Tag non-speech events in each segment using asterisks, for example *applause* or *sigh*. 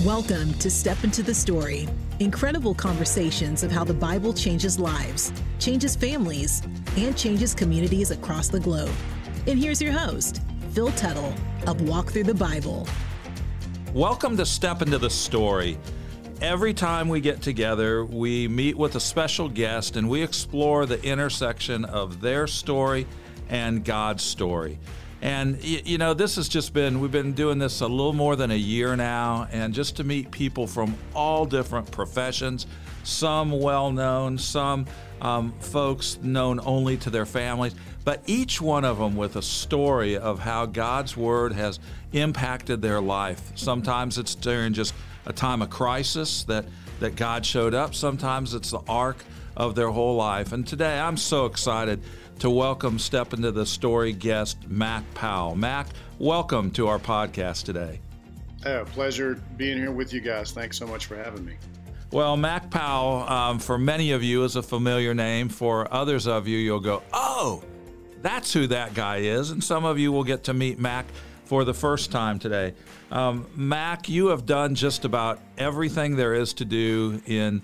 Welcome to Step Into the Story. Incredible conversations of how the Bible changes lives, changes families, and changes communities across the globe. And here's your host, Phil Tuttle of Walk Through the Bible. Welcome to Step Into the Story. Every time we get together, we meet with a special guest and we explore the intersection of their story and God's story. And, you know, this has just been, we've been doing this a little more than a year now, and just to meet people from all different professions, some well known, some um, folks known only to their families, but each one of them with a story of how God's Word has impacted their life. Sometimes it's during just a time of crisis that, that God showed up, sometimes it's the arc of their whole life. And today I'm so excited to welcome Step Into the Story guest, Mac Powell. Mac, welcome to our podcast today. Oh, pleasure being here with you guys. Thanks so much for having me. Well, Mac Powell, um, for many of you, is a familiar name. For others of you, you'll go, oh, that's who that guy is. And some of you will get to meet Mac for the first time today. Um, Mac, you have done just about everything there is to do in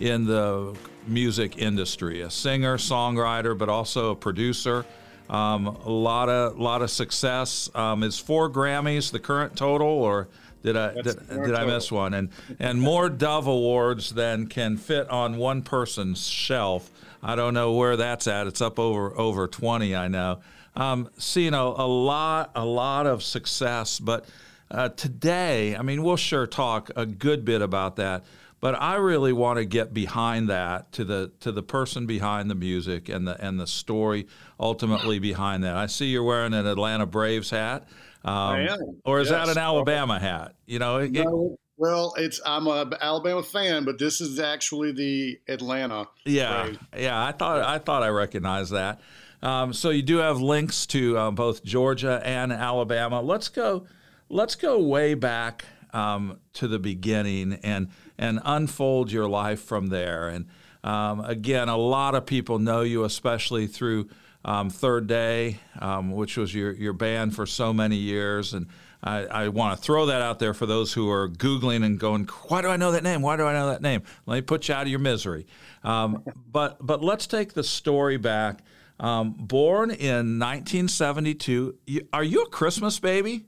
in the music industry a singer, songwriter, but also a producer. Um, a lot of lot of success. Um, is four Grammys the current total, or did I did, did I miss one? And and more Dove awards than can fit on one person's shelf. I don't know where that's at. It's up over over twenty. I know. Um, so you know a lot a lot of success, but uh, today, I mean, we'll sure talk a good bit about that. But I really want to get behind that to the to the person behind the music and the and the story ultimately behind that. I see you're wearing an Atlanta Braves hat. Um, I am. Or is yes. that an Alabama hat? You know. It, no, well, it's I'm a Alabama fan, but this is actually the Atlanta. Yeah, Braves. yeah. I thought I thought I recognized that. Um, so you do have links to uh, both Georgia and Alabama. Let's go. Let's go way back um, to the beginning and and unfold your life from there. And um, again, a lot of people know you, especially through um, Third Day, um, which was your your band for so many years. And I, I want to throw that out there for those who are googling and going, "Why do I know that name? Why do I know that name?" Let me put you out of your misery. Um, *laughs* but but let's take the story back. Um, born in 1972, are you a Christmas baby?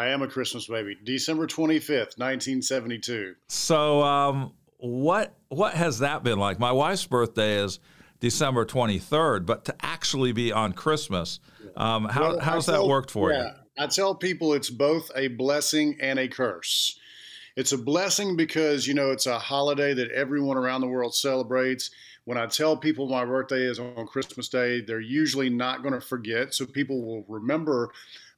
I am a Christmas baby. December 25th, 1972. So, um, what what has that been like? My wife's birthday is December 23rd, but to actually be on Christmas, um, how, well, how's tell, that worked for yeah, you? I tell people it's both a blessing and a curse. It's a blessing because, you know, it's a holiday that everyone around the world celebrates. When I tell people my birthday is on Christmas Day, they're usually not going to forget. So people will remember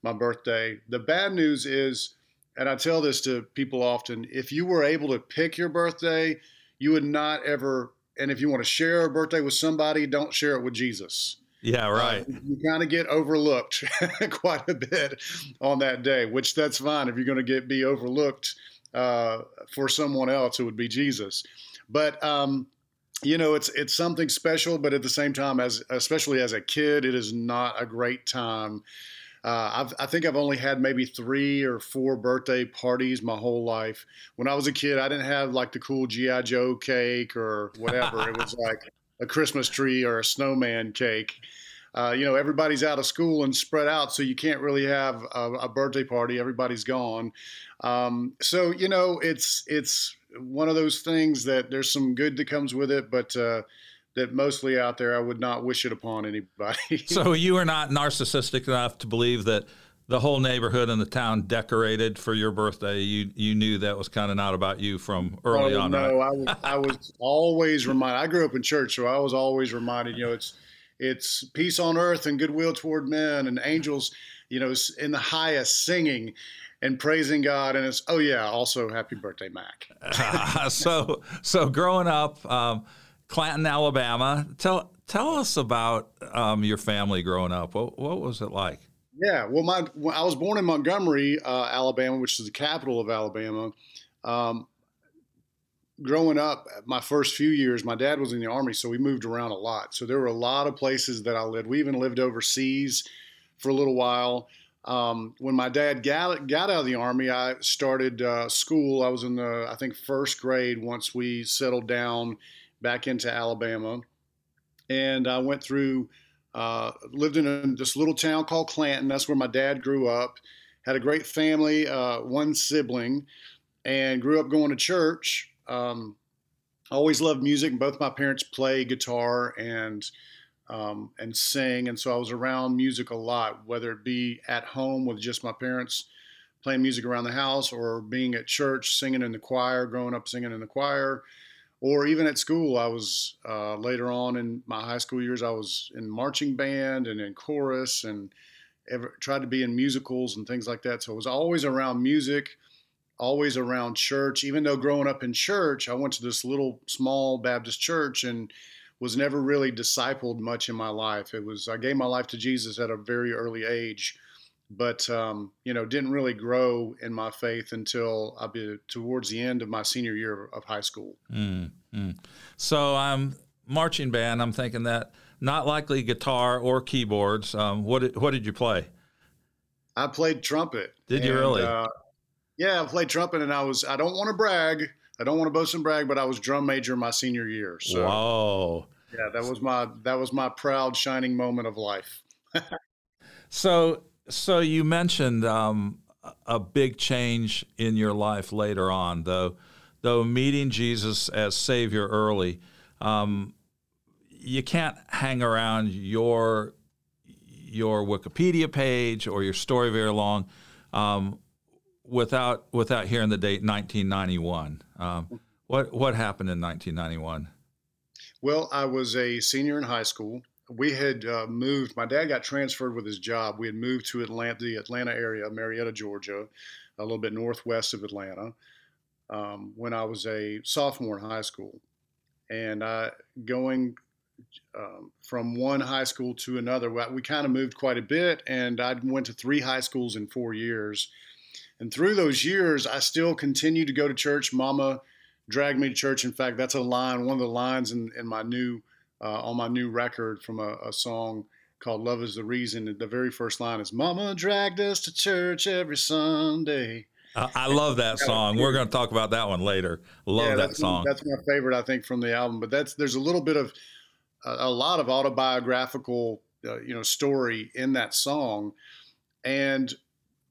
my birthday. The bad news is, and I tell this to people often, if you were able to pick your birthday, you would not ever, and if you want to share a birthday with somebody, don't share it with Jesus. Yeah, right. Uh, you kind of get overlooked *laughs* quite a bit on that day, which that's fine if you're going to get be overlooked uh, for someone else, it would be Jesus. But um, you know, it's it's something special, but at the same time, as especially as a kid, it is not a great time uh, i think I've only had maybe three or four birthday parties my whole life. When I was a kid, I didn't have like the cool GI Joe cake or whatever. it was *laughs* like a Christmas tree or a snowman cake. Uh, you know, everybody's out of school and spread out, so you can't really have a, a birthday party. Everybody's gone. Um, so you know, it's it's one of those things that there's some good that comes with it, but uh, that mostly out there I would not wish it upon anybody. *laughs* so you are not narcissistic enough to believe that the whole neighborhood and the town decorated for your birthday. You you knew that was kind of not about you from early oh, on. No, right? I, was, I was always reminded. I grew up in church, so I was always reminded. You know, it's it's peace on earth and goodwill toward men, and angels. You know, in the highest singing and praising God. And it's oh yeah, also happy birthday, Mac. *laughs* so so growing up. Um, Clanton, Alabama. Tell tell us about um, your family growing up. What what was it like? Yeah, well, my I was born in Montgomery, uh, Alabama, which is the capital of Alabama. Um, growing up, my first few years, my dad was in the army, so we moved around a lot. So there were a lot of places that I lived. We even lived overseas for a little while. Um, when my dad got, got out of the army, I started uh, school. I was in the, I think, first grade once we settled down back into Alabama. And I went through, uh, lived in a, this little town called Clanton. That's where my dad grew up. Had a great family, uh, one sibling, and grew up going to church. Um, always loved music. Both my parents play guitar and um, and sing. And so I was around music a lot, whether it be at home with just my parents playing music around the house or being at church singing in the choir, growing up singing in the choir, or even at school. I was uh, later on in my high school years, I was in marching band and in chorus and ever, tried to be in musicals and things like that. So I was always around music, always around church. Even though growing up in church, I went to this little small Baptist church and was never really discipled much in my life. It was I gave my life to Jesus at a very early age, but um, you know didn't really grow in my faith until I be towards the end of my senior year of high school. Mm-hmm. So I'm marching band. I'm thinking that not likely guitar or keyboards. Um, what did, what did you play? I played trumpet. Did you really? Uh, yeah, I played trumpet, and I was. I don't want to brag. I don't want to boast and brag, but I was drum major my senior year. So. Whoa! Yeah, that was my that was my proud shining moment of life. *laughs* so so you mentioned um, a big change in your life later on, though though meeting Jesus as Savior early. Um, you can't hang around your your Wikipedia page or your story very long um, without without hearing the date 1991. Um, what what happened in 1991? Well, I was a senior in high school. We had uh, moved. My dad got transferred with his job. We had moved to Atlanta, the Atlanta area, Marietta, Georgia, a little bit northwest of Atlanta, um, when I was a sophomore in high school. And going um, from one high school to another, we kind of moved quite a bit, and I went to three high schools in four years. And through those years, I still continued to go to church. Mama dragged me to church. In fact, that's a line, one of the lines in, in my new on my new record from a, a, song called "Love Is the Reason." The very first line is "Mama dragged us to church every Sunday." I, I love that song. We're going to talk about that one later. Love yeah, that song. That's my favorite, I think, from the album. But that's there's a little bit of a, a lot of autobiographical, uh, you know, story in that song, and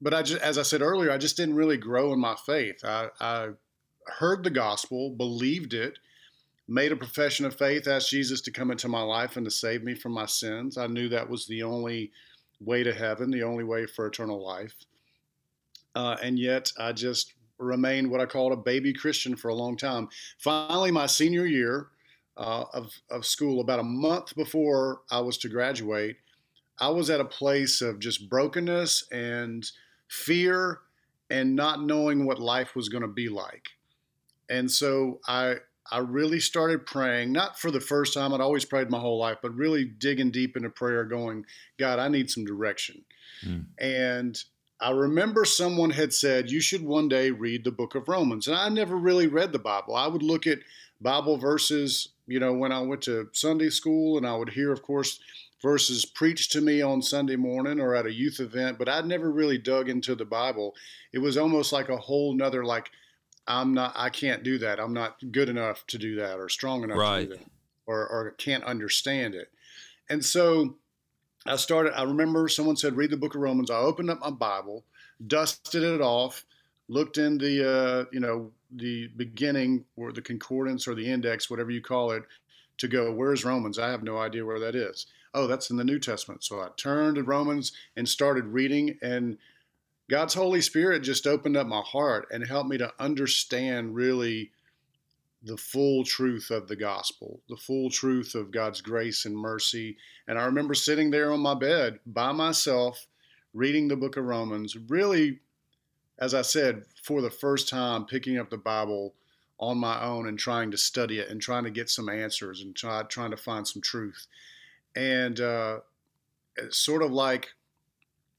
but I just, as I said earlier, I just didn't really grow in my faith. I, I heard the gospel, believed it, made a profession of faith, asked Jesus to come into my life and to save me from my sins. I knew that was the only way to heaven, the only way for eternal life. Uh, and yet I just remained what I called a baby Christian for a long time. Finally, my senior year uh, of, of school, about a month before I was to graduate, I was at a place of just brokenness and fear and not knowing what life was going to be like. And so I I really started praying, not for the first time, I'd always prayed my whole life, but really digging deep into prayer, going, God, I need some direction. Mm. And I remember someone had said, You should one day read the book of Romans. And I never really read the Bible. I would look at Bible verses, you know, when I went to Sunday school, and I would hear, of course, verses preached to me on Sunday morning or at a youth event, but I'd never really dug into the Bible. It was almost like a whole nother, like, I'm not, I can't do that. I'm not good enough to do that or strong enough right. to do that or, or can't understand it. And so I started, I remember someone said, read the book of Romans. I opened up my Bible, dusted it off, looked in the, uh, you know, the beginning or the concordance or the index, whatever you call it, to go, where's Romans? I have no idea where that is. Oh, that's in the New Testament. So I turned to Romans and started reading and God's Holy Spirit just opened up my heart and helped me to understand really the full truth of the gospel, the full truth of God's grace and mercy. And I remember sitting there on my bed by myself, reading the book of Romans, really, as I said, for the first time, picking up the Bible on my own and trying to study it and trying to get some answers and try, trying to find some truth. And uh, sort of like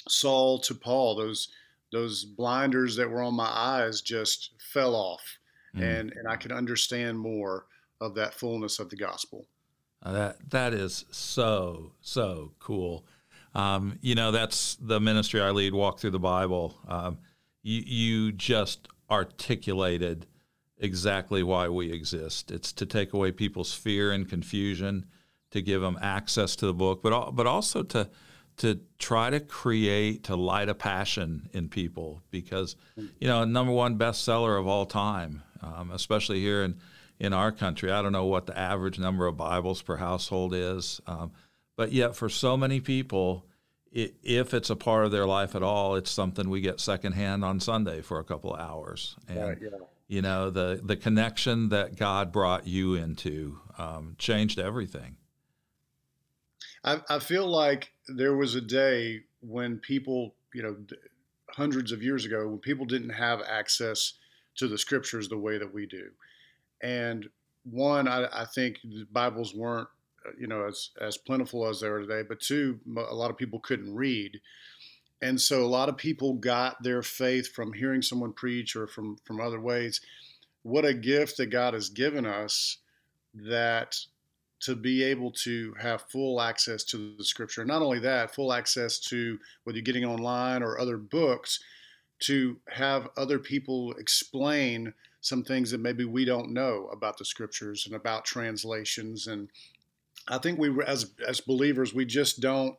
Saul to Paul, those those blinders that were on my eyes just fell off, mm. and and I could understand more of that fullness of the gospel. Uh, that that is so so cool. Um, you know, that's the ministry I lead, Walk Through the Bible. Um, you, you just articulated exactly why we exist. It's to take away people's fear and confusion, to give them access to the book, but but also to to try to create to light a passion in people because you know number one bestseller of all time, um, especially here in in our country. I don't know what the average number of Bibles per household is, um, but yet for so many people. It, if it's a part of their life at all, it's something we get secondhand on Sunday for a couple of hours. And, right, yeah you know the the connection that God brought you into um, changed everything. I, I feel like there was a day when people, you know, hundreds of years ago, when people didn't have access to the scriptures the way that we do, and one, I, I think the Bibles weren't, uh, you know, as as plentiful as they are today. But two, a lot of people couldn't read, and so a lot of people got their faith from hearing someone preach or from from other ways what a gift that god has given us that to be able to have full access to the scripture not only that full access to whether you're getting online or other books to have other people explain some things that maybe we don't know about the scriptures and about translations and i think we as as believers we just don't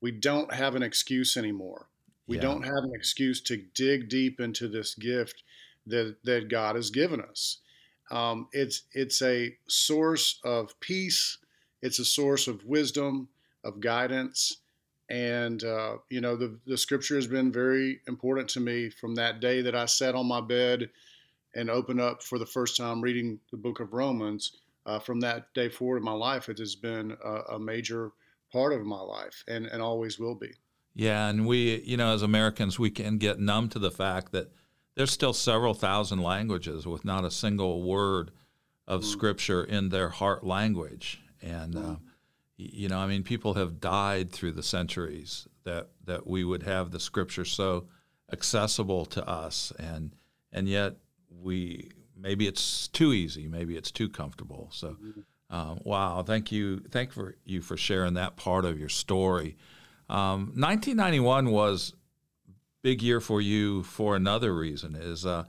we don't have an excuse anymore. We yeah. don't have an excuse to dig deep into this gift that that God has given us. Um, it's it's a source of peace. It's a source of wisdom, of guidance, and uh, you know the the Scripture has been very important to me from that day that I sat on my bed and opened up for the first time reading the Book of Romans. Uh, from that day forward in my life, it has been a, a major part of my life and, and always will be. Yeah, and we, you know, as Americans, we can get numb to the fact that there's still several thousand languages with not a single word of mm. scripture in their heart language. And, mm. uh, you know, I mean, people have died through the centuries that, that we would have the scripture so accessible to us. And, and yet we, maybe it's too easy, maybe it's too comfortable. So, mm-hmm. Um, wow, thank you, thank for you for sharing that part of your story. Um, 1991 was big year for you for another reason. Is uh,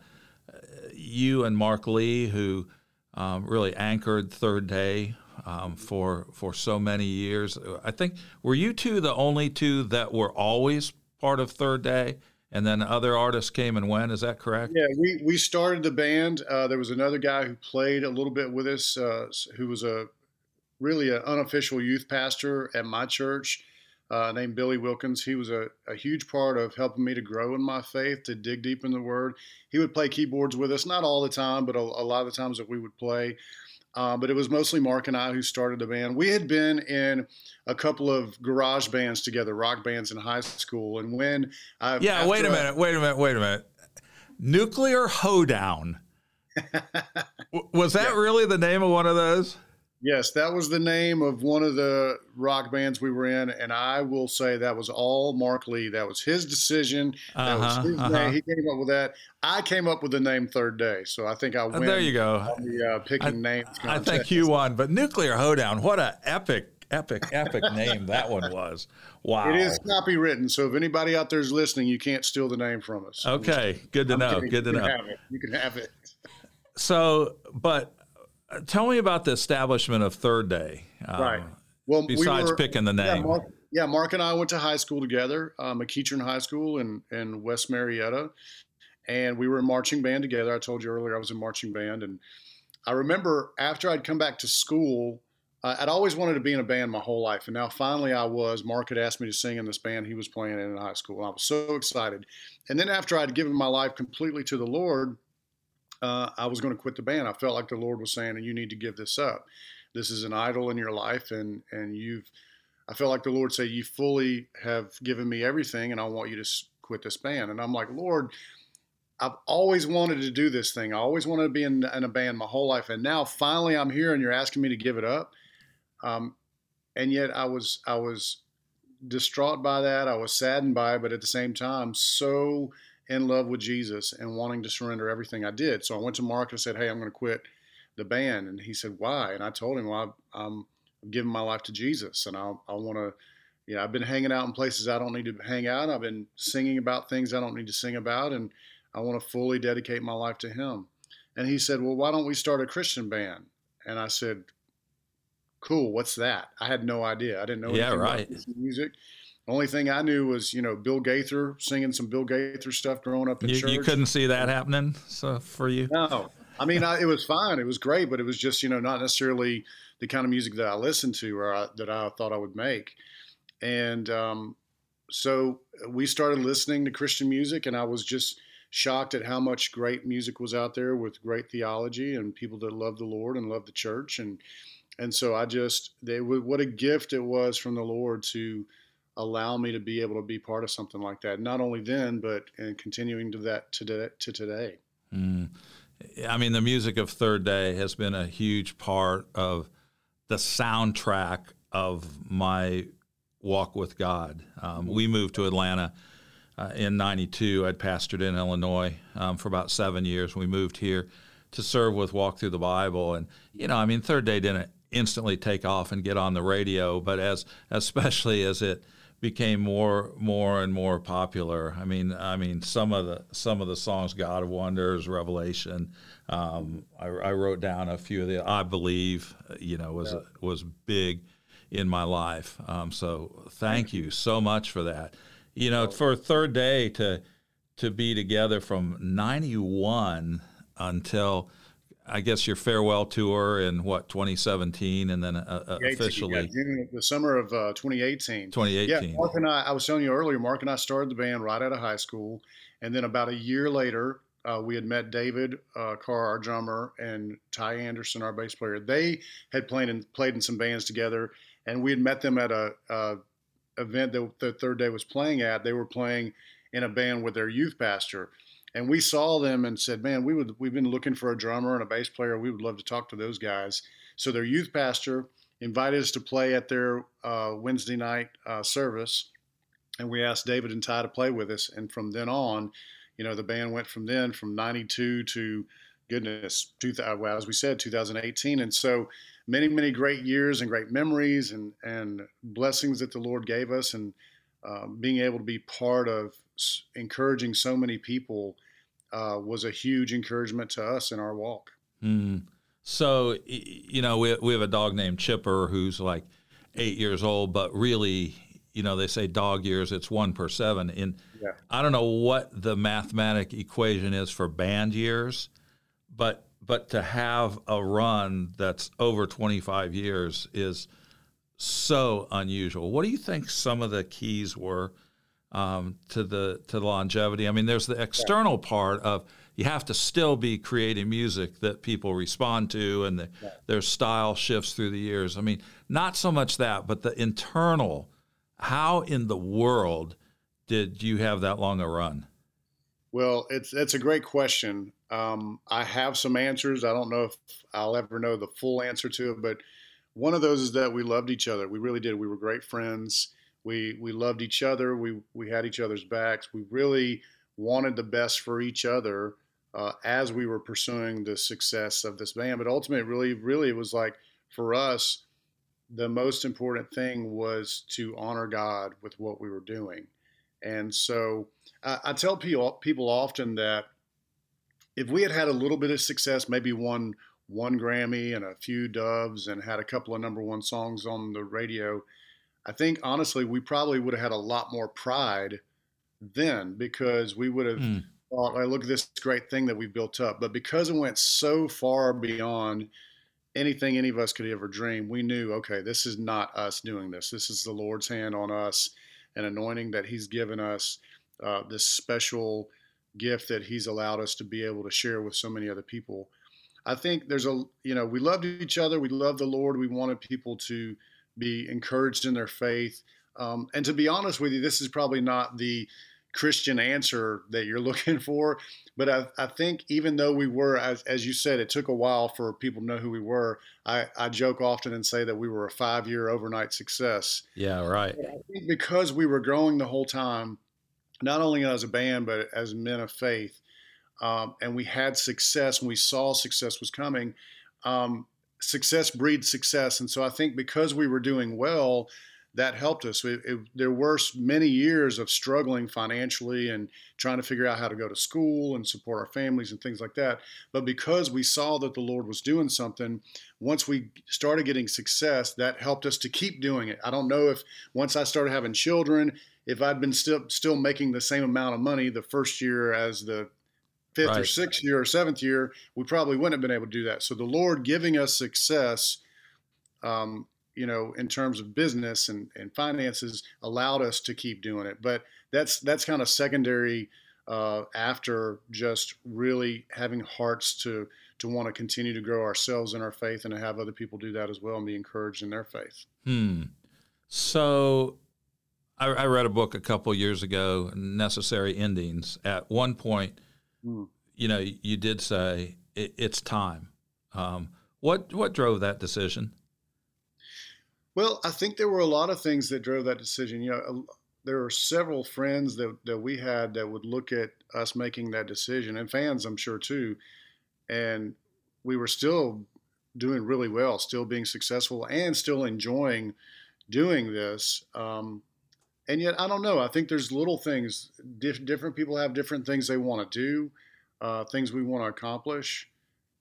you and Mark Lee who um, really anchored Third Day um, for for so many years. I think were you two the only two that were always part of Third Day? and then other artists came and went. Is that correct? Yeah, we, we started the band. Uh, there was another guy who played a little bit with us, uh, who was a really an unofficial youth pastor at my church, uh, named Billy Wilkins. He was a, a, huge part of helping me to grow in my faith, to dig deep in the Word. He would play keyboards with us, not all the time, but a, a lot of the times that we would play. Uh, but it was mostly Mark and I who started the band. We had been in a couple of garage bands together, rock bands in high school. And when I yeah, wait a minute, I, wait a minute, wait a minute. Nuclear Hoedown. *laughs* was that yeah. really the name of one of those? Yes, that was the name of one of the rock bands we were in, and I will say that was all Mark Lee. That was his decision. That uh-huh, was his uh-huh. name. He came up with that. I came up with the name Third Day, so I think I win. there you go. the uh, picking I, names. I think you won, but Nuclear Hoedown, what a epic, epic, epic name that one was. Wow. It is copywritten, so if anybody out there is listening, you can't steal the name from us. Okay, good to I'm know. Kidding. Good to you know. You can have it. So, but tell me about the establishment of Third Day. Um, right. Well, besides we were, picking the name. Yeah Mark, yeah Mark, and I went to high school together, um, McEachern High School in, in West Marietta. And we were in marching band together. I told you earlier I was in marching band. And I remember after I'd come back to school, uh, I'd always wanted to be in a band my whole life. And now finally I was. Mark had asked me to sing in this band he was playing in in high school. And I was so excited. And then after I'd given my life completely to the Lord, uh, I was going to quit the band. I felt like the Lord was saying, and "You need to give this up. This is an idol in your life, and and you've." I felt like the Lord said, "You fully have given me everything, and I want you to quit this band." And I'm like, Lord, I've always wanted to do this thing. I always wanted to be in, in a band my whole life, and now finally I'm here, and you're asking me to give it up. Um, and yet I was I was distraught by that. I was saddened by it, but at the same time, so in love with Jesus and wanting to surrender everything I did. So I went to Mark and said, Hey, I'm going to quit the band. And he said, Why? And I told him, Well, I'm giving my life to Jesus and I, I want to, yeah, I've been hanging out in places I don't need to hang out. I've been singing about things I don't need to sing about, and I want to fully dedicate my life to Him. And he said, Well, why don't we start a Christian band? And I said, Cool, what's that? I had no idea. I didn't know yeah, right. music. The only thing I knew was, you know, Bill Gaither singing some Bill Gaither stuff growing up in you, church. You couldn't see that happening so for you? No. I mean, I, it was fine. It was great, but it was just, you know, not necessarily the kind of music that I listened to or I, that I thought I would make. And um, so we started listening to Christian music, and I was just shocked at how much great music was out there with great theology and people that love the Lord and love the church. And and so I just they what a gift it was from the Lord to allow me to be able to be part of something like that. Not only then, but and continuing to that to, to today. Mm. I mean, the music of Third Day has been a huge part of the soundtrack of my walk with God. Um, we moved to Atlanta uh, in 92. I'd pastored in Illinois um, for about seven years. We moved here to serve with Walk Through the Bible. And, you know, I mean, Third Day didn't instantly take off and get on the radio, but as especially as it became more more and more popular. I mean, I mean some of the some of the songs, God of Wonders, Revelation. Um, I, I, wrote down a few of the. I believe, you know, was yeah. was big in my life. Um, so thank you so much for that. You know, for a third day to to be together from '91 until I guess your farewell tour in what 2017, and then uh, uh officially yeah, June, the summer of uh, 2018. 2018. Yeah, Mark and I. I was telling you earlier. Mark and I started the band right out of high school, and then about a year later, uh, we had met David uh, Carr, our drummer, and Tai Anderson, our bass player. They had played in played in some bands together, and we had met them at a, a event that the third day was playing at. They were playing in a band with their youth pastor and we saw them and said, "Man, we would we've been looking for a drummer and a bass player. We would love to talk to those guys." So their youth pastor invited us to play at their uh, Wednesday night uh, service, and we asked David and Tai to play with us. And from then on, you know, the band went from then from '92 to goodness, two, well, as we said, 2018, and so many many great years and great memories and and blessings that the Lord gave us and. Uh, being able to be part of encouraging so many people uh, was a huge encouragement to us in our walk. Mm. So, you know, we, we have a dog named Chipper who's like eight years old, but really, you know, they say dog years, it's one per seven. And yeah. I don't know what the mathematic equation is for band years, but but to have a run that's over 25 years is so unusual. What do you think some of the keys were um, to the to the longevity. I mean, there's the external part of you have to still be creating music that people respond to, and the, yeah. their style shifts through the years. I mean, not so much that, but the internal. How in the world did you have that long a run? Well, it's that's a great question. Um, I have some answers. I don't know if I'll ever know the full answer to it, but one of those is that we loved each other. We really did. We were great friends. We we loved each other. We we had each other's backs. We really wanted the best for each other uh, as we were pursuing the success of this band. But ultimately, really, really, it was like for us, the most important thing was to honor God with what we were doing. And so I, I tell people people often that if we had had a little bit of success, maybe won one Grammy and a few Doves, and had a couple of number one songs on the radio I think honestly, we probably would have had a lot more pride then because we would have mm. thought, "I look at this great thing that we built up." But because it went so far beyond anything any of us could ever dream, we knew, okay, this is not us doing this. This is the Lord's hand on us, an anointing that He's given us, uh, this special gift that He's allowed us to be able to share with so many other people. I think there's a, you know, we loved each other. We loved the Lord. We wanted people to be encouraged in their faith. Um, and to be honest with you, this is probably not the Christian answer that you're *laughs* looking for. But I, I, think even though we were, as, as you said, it took a while for people to know who we were. I, I joke often and say that we were a five year overnight success. Yeah, right. because we were growing the whole time, not only as a band, but as men of faith. Um, and we had success and we saw success was coming. Um, success breeds success. And so I think because we were doing well, that helped us. It, it, there were many years of struggling financially and trying to figure out how to go to school and support our families and things like that. But because we saw that the Lord was doing something, once we started getting success, that helped us to keep doing it. I don't know if once I started having children, if I'd been still still making the same amount of money the first year as the fifth right. or sixth year or seventh year, we probably wouldn't have been able to do that. So the Lord giving us success um, you know, in terms of business and, and finances, allowed us to keep doing it. But that's that's kind of secondary uh, after just really having hearts to to want to continue to grow ourselves in our faith and to have other people do that as well and be encouraged in their faith. Hmm. So, I, I read a book a couple years ago, Necessary Endings. At one point, you know, you did say it, it's time. Um, what what drove that decision? Well, I think there were a lot of things that drove that decision. You know, there were several friends that, that we had that would look at us making that decision, and fans, I'm sure, too. And we were still doing really well, still being successful, and still enjoying doing this. Um, and yet, I don't know. I think there's little things. Dif- different people have different things they want to do, uh, things we want to accomplish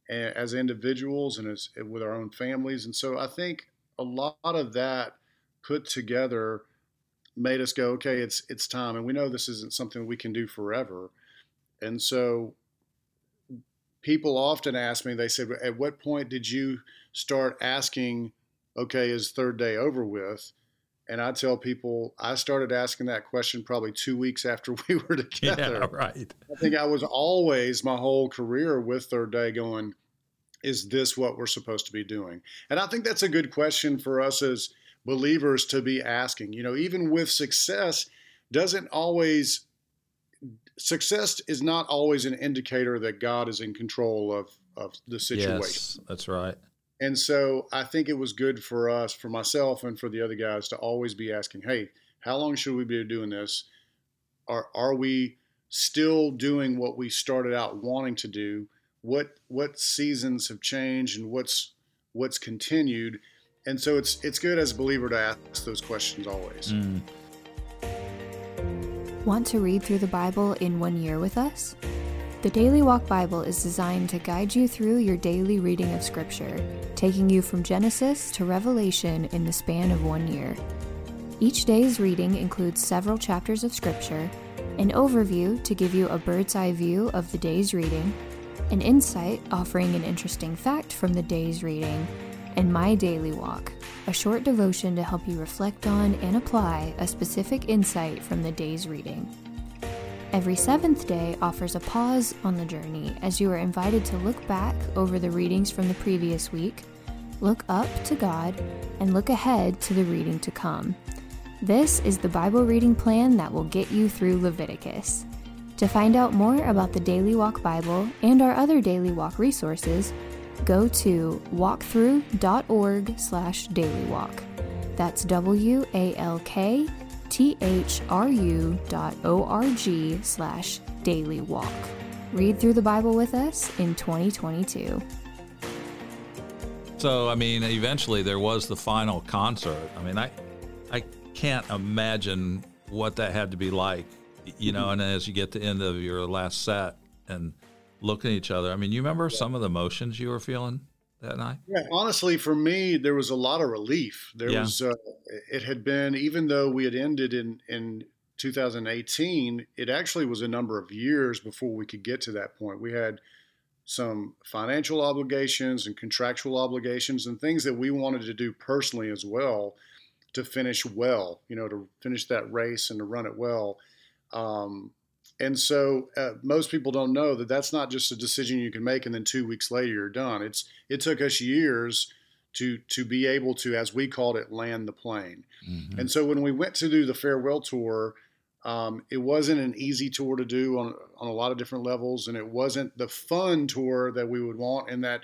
as individuals and as with our own families. And so, I think a lot of that put together made us go, okay, it's it's time, and we know this isn't something we can do forever, and so people often ask me, they said, at what point did you start asking, okay, is third day over with? And I tell people I started asking that question probably two weeks after *laughs* we were together. Yeah, right. I think I was always my whole career with Third Day going, is this what we're supposed to be doing? And I think that's a good question for us as believers to be asking. You know, even with success, doesn't always success is not always an indicator that God is in control of of the situation. Yes, that's right. And so I think it was good for us, for myself and for the other guys to always be asking, "Hey, how long should we be doing this? Are are we still doing what we started out wanting to do? what what seasons have changed and what's what's continued and so it's it's good as a believer to ask those questions always mm. want to read through the bible in one year with us the daily walk bible is designed to guide you through your daily reading of scripture taking you from genesis to revelation in the span of one year each day's reading includes several chapters of scripture an overview to give you a bird's eye view of the day's reading an insight offering an interesting fact from the day's reading, and My Daily Walk, a short devotion to help you reflect on and apply a specific insight from the day's reading. Every seventh day offers a pause on the journey as you are invited to look back over the readings from the previous week, look up to God, and look ahead to the reading to come. This is the Bible reading plan that will get you through Leviticus. To find out more about the Daily Walk Bible and our other Daily Walk resources, go to walkthru.org slash dailywalk. That's W-A-L-K-T-H-R-U dot O-R-G slash daily walk. Read through the Bible with us in 2022. So, I mean, eventually there was the final concert. I mean, I, I can't imagine what that had to be like you know, and as you get to the end of your last set and looking at each other, I mean, you remember some of the emotions you were feeling that night? Yeah, honestly, for me, there was a lot of relief. There yeah. was, uh, it had been, even though we had ended in, in 2018, it actually was a number of years before we could get to that point. We had some financial obligations and contractual obligations and things that we wanted to do personally as well to finish well, you know, to finish that race and to run it well. Um, and so uh, most people don't know that that's not just a decision you can make and then two weeks later you're done. It's it took us years to to be able to, as we called it, land the plane. Mm-hmm. And so when we went to do the farewell tour, um, it wasn't an easy tour to do on on a lot of different levels, and it wasn't the fun tour that we would want. In that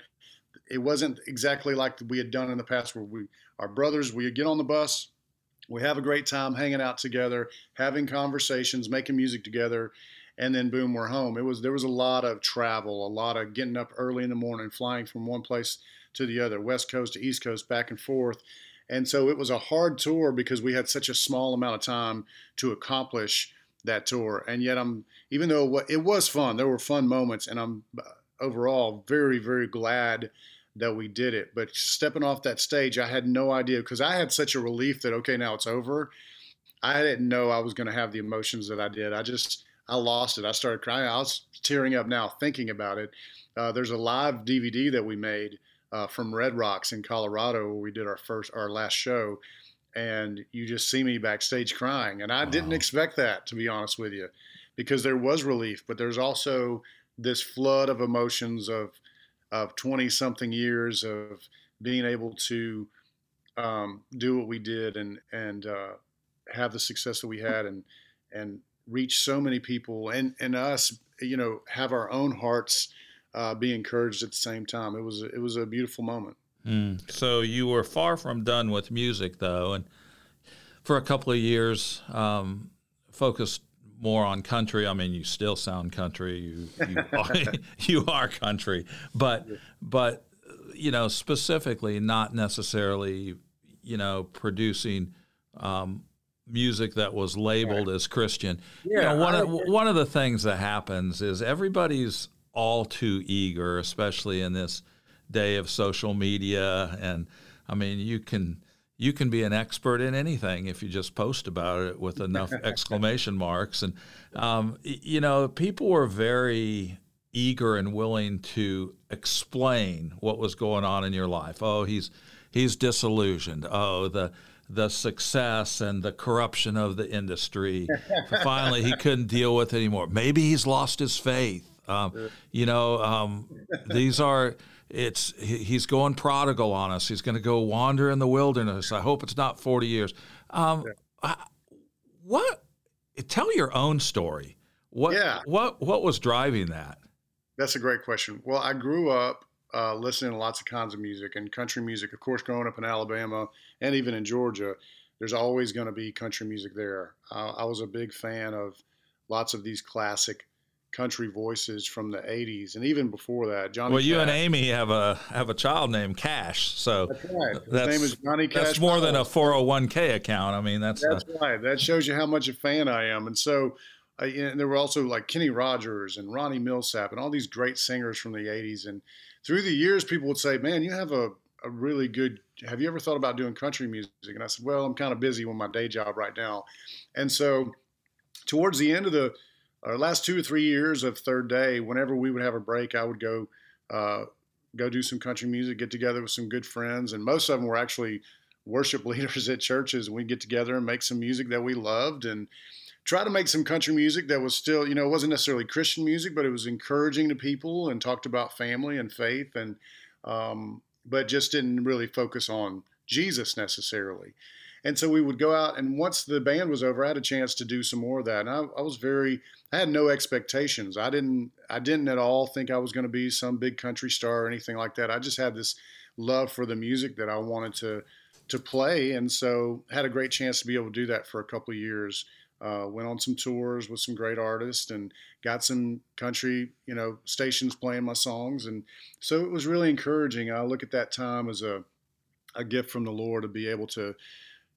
it wasn't exactly like we had done in the past, where we our brothers we get on the bus, we have a great time hanging out together, having conversations, making music together, and then boom, we're home. It was there was a lot of travel, a lot of getting up early in the morning, flying from one place to the other, west coast to east coast, back and forth. And so it was a hard tour because we had such a small amount of time to accomplish that tour. And yet, I'm even though it was fun, there were fun moments, and I'm uh, overall very, very glad that we did it. But stepping off that stage, I had no idea because I had such a relief that okay, now it's over. I didn't know I was going to have the emotions that I did. I just I lost it. I started crying. I was tearing up now thinking about it. Uh, there's a live DVD that we made uh, from Red Rocks in Colorado where we did our first our last show, and you just see me backstage crying, and I wow. didn't expect that to be honest with you, because there was relief, but there's also this flood of emotions of of 20 something years of being able to um, do what we did and and uh, have the success that we had and and reach so many people and and us you know have our own hearts uh, be encouraged at the same time. It was it was a beautiful moment. Mm. So you were far from done with music though, and for a couple of years um, focused more on country. I mean, you still sound country. You you *laughs* are, *laughs* you are country, but but you know specifically not necessarily you know producing um, music that was labeled as Christian. Yeah, you know, one I, of one of the things that happens is everybody's all too eager, especially in this day of social media. And I mean, you can you can be an expert in anything if you just post about it with enough *laughs* exclamation marks. And um, you know, people were very eager and willing to explain what was going on in your life. Oh, he's he's disillusioned. Oh, the the success and the corruption of the industry. *laughs* Finally, he couldn't deal with it anymore. Maybe he's lost his faith. Um, you know, um, these are it's he's going prodigal on us. He's going to go wander in the wilderness. I hope it's not forty years. Um, what? Tell your own story. What? Yeah. What? What was driving that? That's a great question. Well, I grew up uh, listening to lots of kinds of music and country music. Of course, growing up in Alabama and even in Georgia, there's always going to be country music there. Uh, I was a big fan of lots of these classic country voices from the 80s and even before that johnny well you and amy have a have a child named cash so that's right. His that's, name is johnny cash that's more than a 401k account. I mean that's that's a, right. That shows you how much a fan i am. And so uh, and there were also like kenny rogers and ronnie milsap and all these great singers from the 80s and through the years people would say man you have a, a really good have you ever thought about doing country music? And i said well i'm kind of busy with my day job right now. And so towards the end of the our last two or three years of third day, whenever we would have a break, I would go uh, go do some country music, get together with some good friends, and most of them were actually worship *laughs* leaders at churches. And we'd get together and make some music that we loved and try to make some country music that was still, you know, it wasn't necessarily Christian music, but it was encouraging to people and talked about family and faith and um, but just didn't really focus on Jesus necessarily. And so we would go out, and once the band was over, I had a chance to do some more of that. And I, I was very, I had no expectations. I didn't, I didn't at all think I was going to be some big country star or anything like that. I just had this love for the music that I wanted to to play, and so had a great chance to be able to do that for a couple years. Uh, went on some tours with some great artists and got some country, you know, stations playing my songs, and so it was really encouraging. I look at that time as a a gift from the Lord to be able to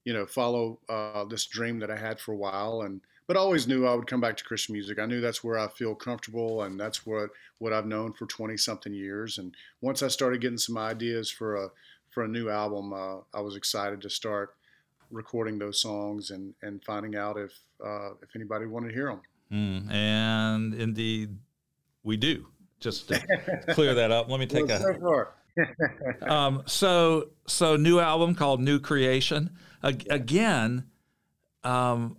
you know, follow uh, this dream that I had for a while, and but always knew I would come back to Christian music. I knew that's where I feel comfortable, and that's what what I've known for twenty something years. And once I started getting some ideas for a for a new album, uh, I was excited to start recording those songs and and finding out if uh, if anybody wanted to hear them. Mm, and indeed, we do. Just to *laughs* clear that up, let me take well, a. So *laughs* um, so so new album called New Creation. Again, um,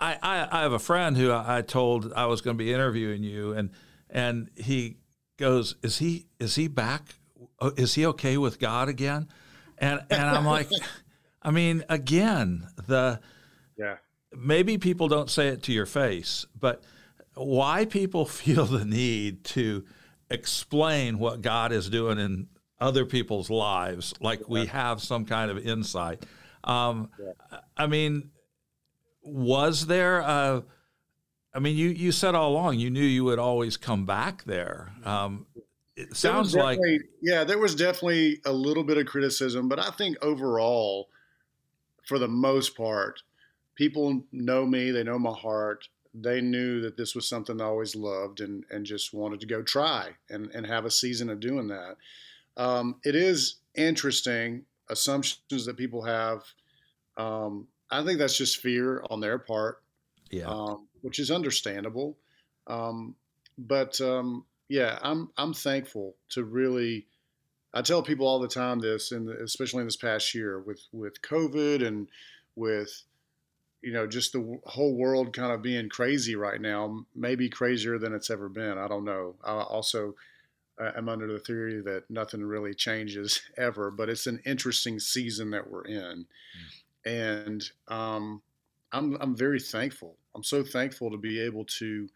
I, I, I have a friend who I told I was going to be interviewing you, and and he goes, "Is he is he back? Oh, is he okay with God again?" And and I'm *laughs* like, I mean, again, the yeah. Maybe people don't say it to your face, but why people *laughs* feel the need to explain what God is doing in other people's lives, like we have some kind of insight. Um, yeah. I mean, was there a, I mean, you, you said all along you knew you would always come back there. Um, it sounds like yeah, there was definitely a little bit of criticism, but I think overall, for the most part, people know me. They know my heart. They knew that this was something I always loved and and just wanted to go try and and have a season of doing that. Um, it is interesting assumptions that people have. Um, I think that's just fear on their part, yeah, um, which is understandable. Um, but um, yeah, I'm I'm thankful to really. I tell people all the time this, and especially in this past year with with COVID and with you know just the whole world kind of being crazy right now, maybe crazier than it's ever been. I don't know. I also am under the theory that nothing really changes *laughs* ever, but it's an interesting season that we're in, mm. and um, I'm I'm very thankful. I'm so thankful to be able to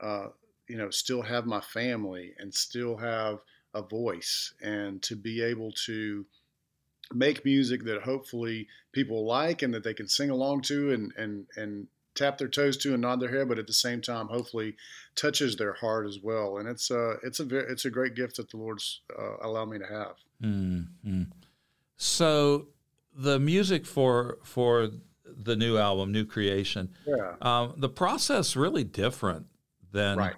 uh, you know, still have my family and still have a voice and to be able to make music that hopefully people like and that they can sing along to and, and, and tap their toes to and nod their head, but at the same time, hopefully touches their heart as well. And it's a, it's a, it's a great gift that the Lord's uh, allowed me to have. Mm-hmm. So the music for, for the new album, New Creation, yeah. Um, the process really different than right.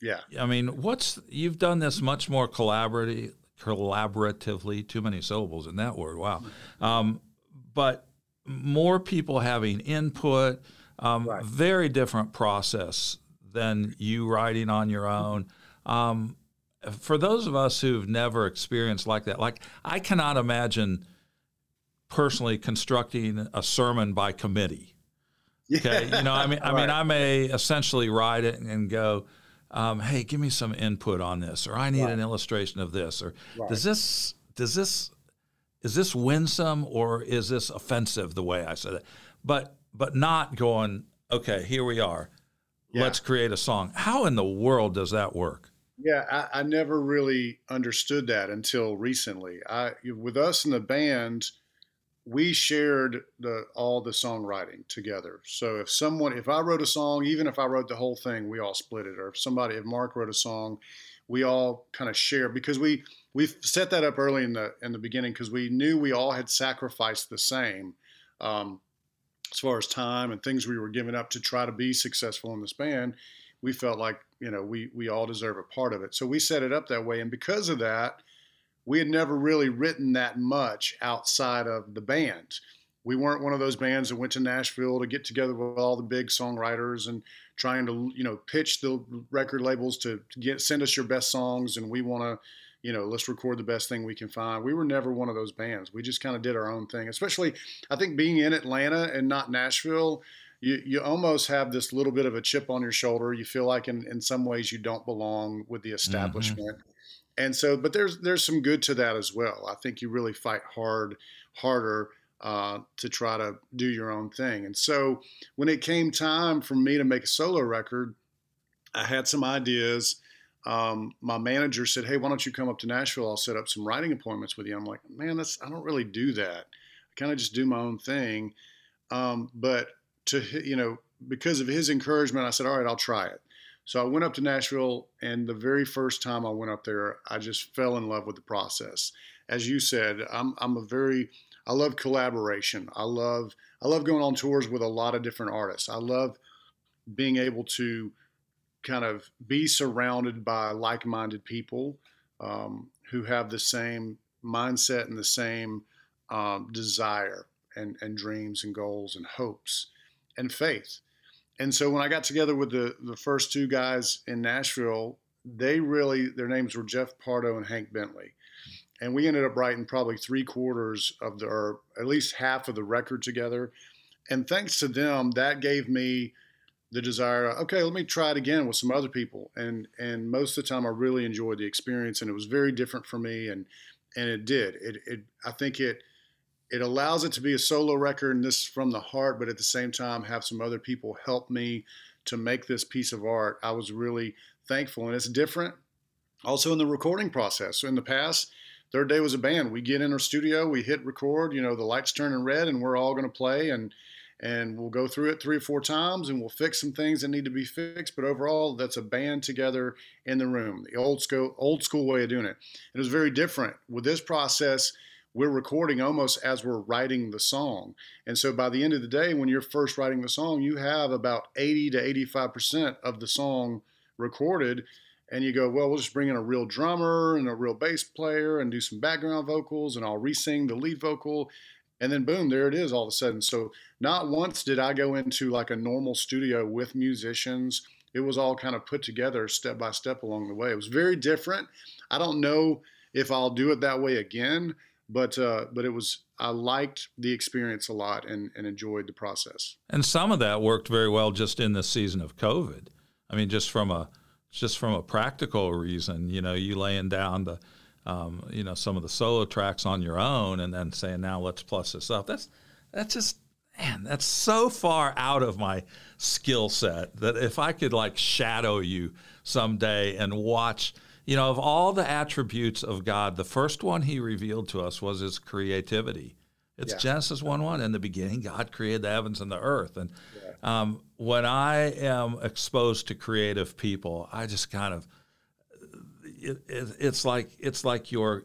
Yeah. I mean, what's you've done this much more collaborative, collaboratively. Too many syllables in that word. Wow. Um, but more people having input. Um, right. Very different process than you writing on your own. Um, for those of us who've never experienced like that, like I cannot imagine personally constructing a sermon by committee. Okay, you know, I mean, I mean, *laughs* I may essentially write it and go, um, hey, give me some input on this, or I need right. an illustration of this, or right. does this does this is this winsome or is this offensive the way I said it? But but not going, okay, here we are. Yeah. Let's create a song. How in the world does that work? Yeah, I, I never really understood that until recently. I with us in the band, we shared the all the songwriting together. So if someone, if I wrote a song, even if I wrote the whole thing, we all split it. Or if somebody, if Mark wrote a song, we all kind of share because we we set that up early in the in the beginning because we knew we all had sacrificed the same um, as far as time and things we were giving up to try to be successful in this band. We felt like you know we we all deserve a part of it, so we set it up that way, and because of that we had never really written that much outside of the band. We weren't one of those bands that went to Nashville to get together with all the big songwriters and trying to, you know, pitch the record labels to, get send us your best songs and we want to, you know, let's record the best thing we can find. We were never one of those bands. We just kind of did our own thing. Especially, I think being in Atlanta and not Nashville, you, you almost have this little bit of a chip on your shoulder. You feel like in, in some ways you don't belong with the mm-hmm. establishment. Mm-hmm and so but there's there's some good to that as well i think you really fight hard harder uh, to try to do your own thing and so when it came time for me to make a solo record i had some ideas um, my manager said hey why don't you come up to nashville i'll set up some writing appointments with you i'm like man that's i don't really do that i kind of just do my own thing um, but to you know because of his encouragement i said all right i'll try it so I went up to Nashville, and the very first time I went up there, I just fell in love with the process. As you said, I'm I'm a very I love collaboration. I love I love going on tours with a lot of different artists. I love being able to kind of be surrounded by like-minded people um, who have the same mindset and the same um, desire and, and dreams and goals and hopes and faith and so when I got together with the the first two guys in Nashville, they really their names were Jeff Pardo and Hank Bentley, and we ended up writing probably three quarters of the or at least half of the record together. And thanks to them, that gave me the desire. Okay, let me try it again with some other people. And and most of the time, I really enjoyed the experience, and it was very different for me. And and it did. It it I think it it allows it to be a solo record and this from the heart, but at the same time have some other people help me to make this piece of art. I was really thankful, and it's different. Also in the recording process. So in the past, Third Day was a band. We get in our studio, we hit record. You know, the lights turning red, and we're all going to play and and we'll go through it three or four times and we'll fix some things that need to be fixed. But overall, that's a band together in the room, the old school old school way of doing it. It was very different with this process. We're recording almost as we're writing the song. And so by the end of the day, when you're first writing the song, you have about 80 to 85% of the song recorded. And you go, well, we'll just bring in a real drummer and a real bass player and do some background vocals, and I'll re sing the lead vocal and then boom there it is all of a sudden. So not once did i go into like a normal studio with musicians. It was all kind of put together step by step along the way. It was very different. I don't know if i'll do it that way again but uh, but it was i liked the experience a lot and, and enjoyed the process. And some of that worked very well just in the season of covid. I mean just from a just from a practical reason you know you laying down the um, you know, some of the solo tracks on your own, and then saying, "Now let's plus this up." That's that's just man, that's so far out of my skill set that if I could like shadow you someday and watch, you know, of all the attributes of God, the first one He revealed to us was His creativity. It's yeah. Genesis 1 1. In the beginning, God created the heavens and the earth. And yeah. um, when I am exposed to creative people, I just kind of it, it, it's like it's like you're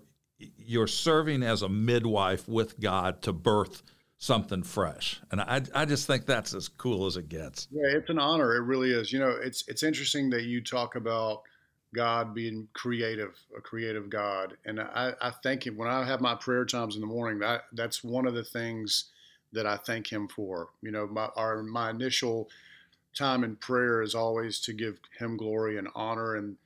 you're serving as a midwife with God to birth something fresh, and I I just think that's as cool as it gets. Yeah, it's an honor. It really is. You know, it's it's interesting that you talk about God being creative, a creative God, and I I thank Him when I have my prayer times in the morning. That that's one of the things that I thank Him for. You know, my our my initial time in prayer is always to give Him glory and honor and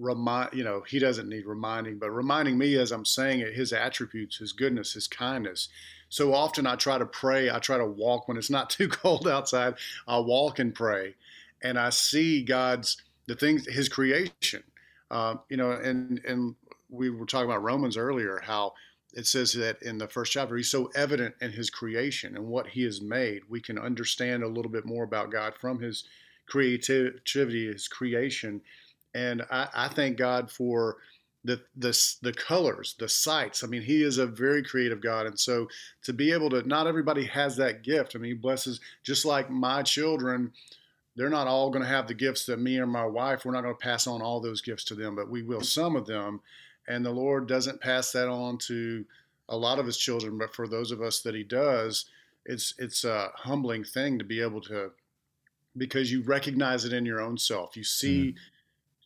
remind you know he doesn't need reminding but reminding me as i'm saying it his attributes his goodness his kindness. So often i try to pray i try to walk when it's not too *laughs* cold outside i'll walk and pray. And i see god's the things his creation. Uh, you know and and we were talking about romans earlier how it says that in the first chapter he's so evident in his creation and what he has made. We can understand a little bit more about god from his creativity his creation and I, I thank God for the the the colors, the sights. I mean, He is a very creative God, and so to be able to, not everybody has that gift. I mean, He blesses just like my children. They're not all going to have the gifts that me or my wife. We're not going to pass on all those gifts to them, but we will some of them. And the Lord doesn't pass that on to a lot of His children, but for those of us that He does, it's it's a humbling thing to be able to, because you recognize it in your own self. You see. Mm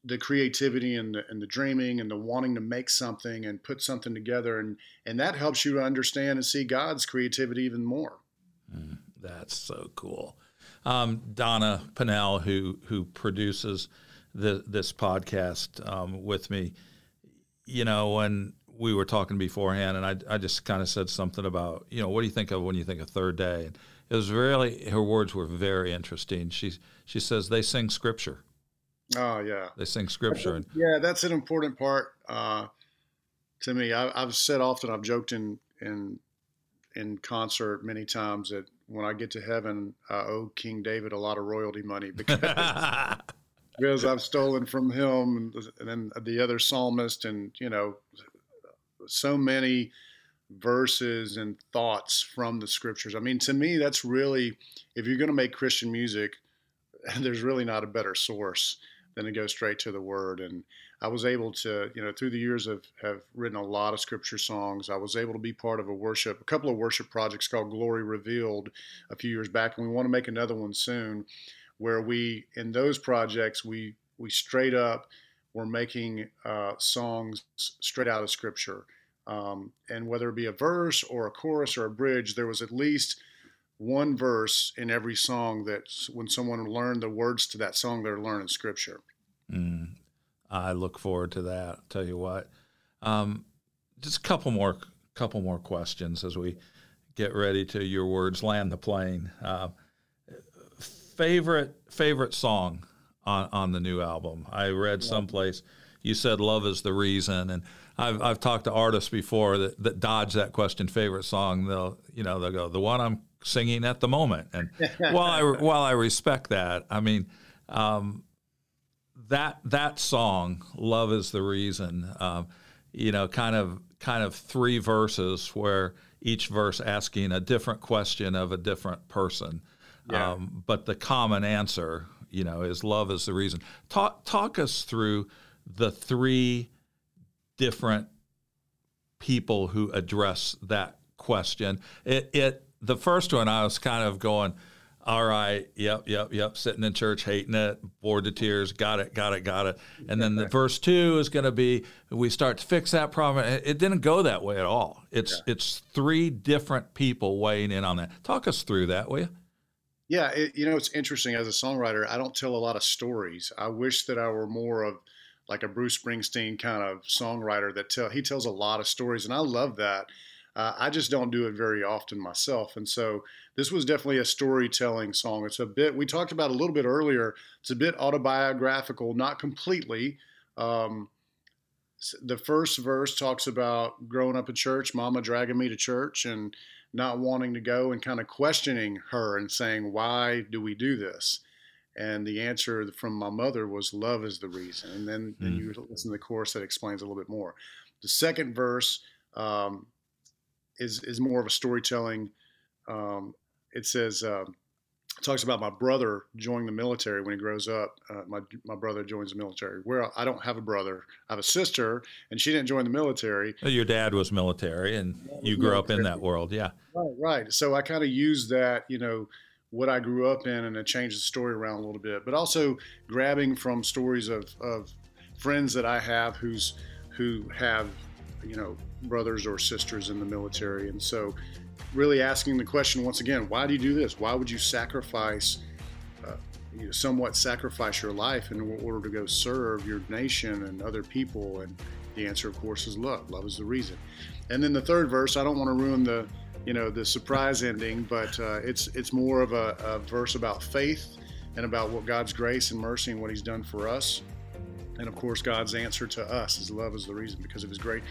the creativity and the, and the dreaming and the wanting to make something and put something together and and that helps you to understand and see God's creativity even more. Mm, that's so cool. Um, Donna Pennell, who who produces the, this podcast um, with me, you know, when we were talking beforehand, and I, I just kind of said something about, you know, what do you think of when you think of Third Day? And it was really her words were very interesting. She she says they sing scripture Oh yeah, they sing scripture. And- yeah, that's an important part uh, to me. I, have said often, I've joked in in in concert many times that when I get to heaven, I owe King David a lot of royalty money *laughs* because because I've stolen from him and, and then the other psalmist, and you know, so many verses and thoughts from the scriptures. I mean, to me, that's really if you're going to make Christian music, *laughs* there's really not a better source than it goes straight to the word. And I was able to, you know, through the years of have written a lot of scripture songs. I was able to be part of a worship, a couple of worship projects called Glory Revealed a few years back, and we want to make another one soon, where we in those projects we we straight up were making uh, songs straight out of scripture. Um, and whether it be a verse or a chorus or a bridge, there was at least one verse in every song that when someone learned the words to that song, they're learning scripture. Mm, I look forward to that. Tell you what, um, just a couple more, couple more questions as we get ready to your words land the plane. Uh, favorite favorite song on on the new album? I read someplace you said love is the reason, and I've I've talked to artists before that, that dodge that question. Favorite song? They'll you know they'll go the one I'm singing at the moment. And *laughs* while I while I respect that, I mean, um, that that song, "Love Is the Reason," um, you know, kind of kind of three verses where each verse asking a different question of a different person. Yeah. Um, but the common answer, you know, is love is the reason. Talk talk us through the three different people who address that question. It it the first one I was kind of going all right, yep, yep, yep, sitting in church, hating it, bored to tears, got it, got it, got it. And then the verse two is going to be we start to fix that problem. It didn't go that way at all. It's yeah. it's three different people weighing in on that. Talk us through that, will you? Yeah, it, you know it's interesting. As a songwriter, I don't tell a lot of stories. I wish that I were more of like a Bruce Springsteen kind of songwriter that tell he tells a lot of stories, and I love that. Uh, I just don't do it very often myself, and so this was definitely a storytelling song. It's a bit, we talked about a little bit earlier, it's a bit autobiographical, not completely. Um, the first verse talks about growing up in church, mama dragging me to church and not wanting to go and kind of questioning her and saying, Why do we do this? And the answer from my mother was, Love is the reason. And then, mm. then hmm. you listen to the chorus that explains a little bit more. The second verse um, is, is more of a storytelling um, it says uh, talks about my brother joining the military when he grows up. Uh, my my brother joins the military. Where I don't have a brother, I have a sister, and she didn't join the military. Your dad was military, and you grew military. up in that world, yeah. Right, right. So I kind of use that, you know, what I grew up in, and it changed the story around a little bit. But also grabbing from stories of of friends that I have who's who have, you know, brothers or sisters in the military, and so really asking the question once again why do you do this? Why would you sacrifice, uh, you know, somewhat sacrifice your life in order to go serve your nation and other people? And the answer, of course, is love. Love is the reason. And then the third verse, I don't want to ruin the you know the surprise ending, but uh, it's it's more of a, a verse about faith and about what God's grace and mercy and what He's done for us. And of course, God's answer to us is love is the reason because of His great,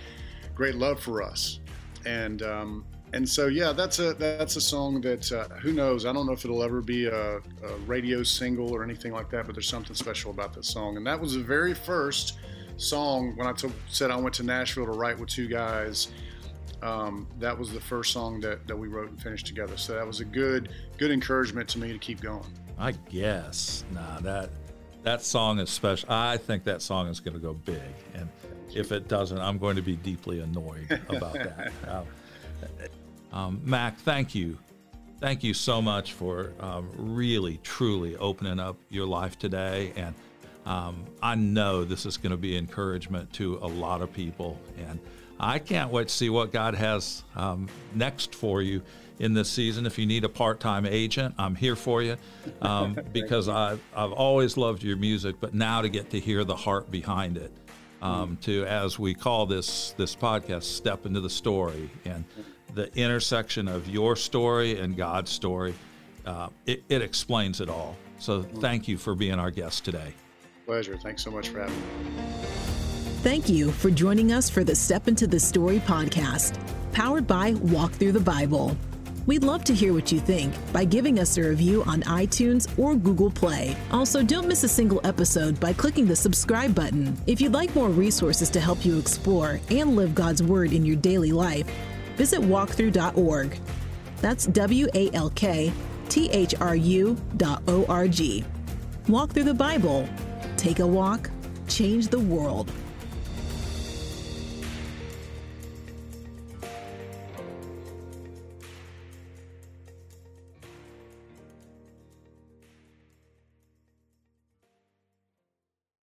great love for us. And um, and so yeah, that's a that's a song that uh, who knows? I don't know if it'll ever be a, a, radio single or anything like that, but there's something special about this song. And that was the very first song when I t- said I went to Nashville to write with two guys. Um, that was the first song that, that we wrote and finished together. So that was a good good encouragement to me to keep going. I guess. Nah, that that song is special. I think that song is going to go big, and if it doesn't, I'm going to be deeply annoyed about that. *laughs* Um, Mac, thank you. Thank you so much for um, really, truly opening up your life today. And um, I know this is going to be encouragement to a lot of people. And I can't wait to see what God has um, next for you in this season. If you need a part time agent, I'm here for you um, *laughs* because I've, I've always loved your music, but now to get to hear the heart behind it. Um, to as we call this this podcast, step into the story and the intersection of your story and God's story. Uh, it, it, explains it all. So thank you for being our guest today. Pleasure. Thanks so much for having me. Thank you for joining us for the Step Into the Story podcast, powered by Walk Thru the Bible. We'd love to hear what you think by giving us a review on iTunes or Google Play. Also, don't miss a single episode by clicking the subscribe button. If you'd like more resources to help you explore and live God's Word in your daily life, visit walkthru.org. That's W A L K T H R U dot O R G. Walk through the Bible. Take a walk, change the world.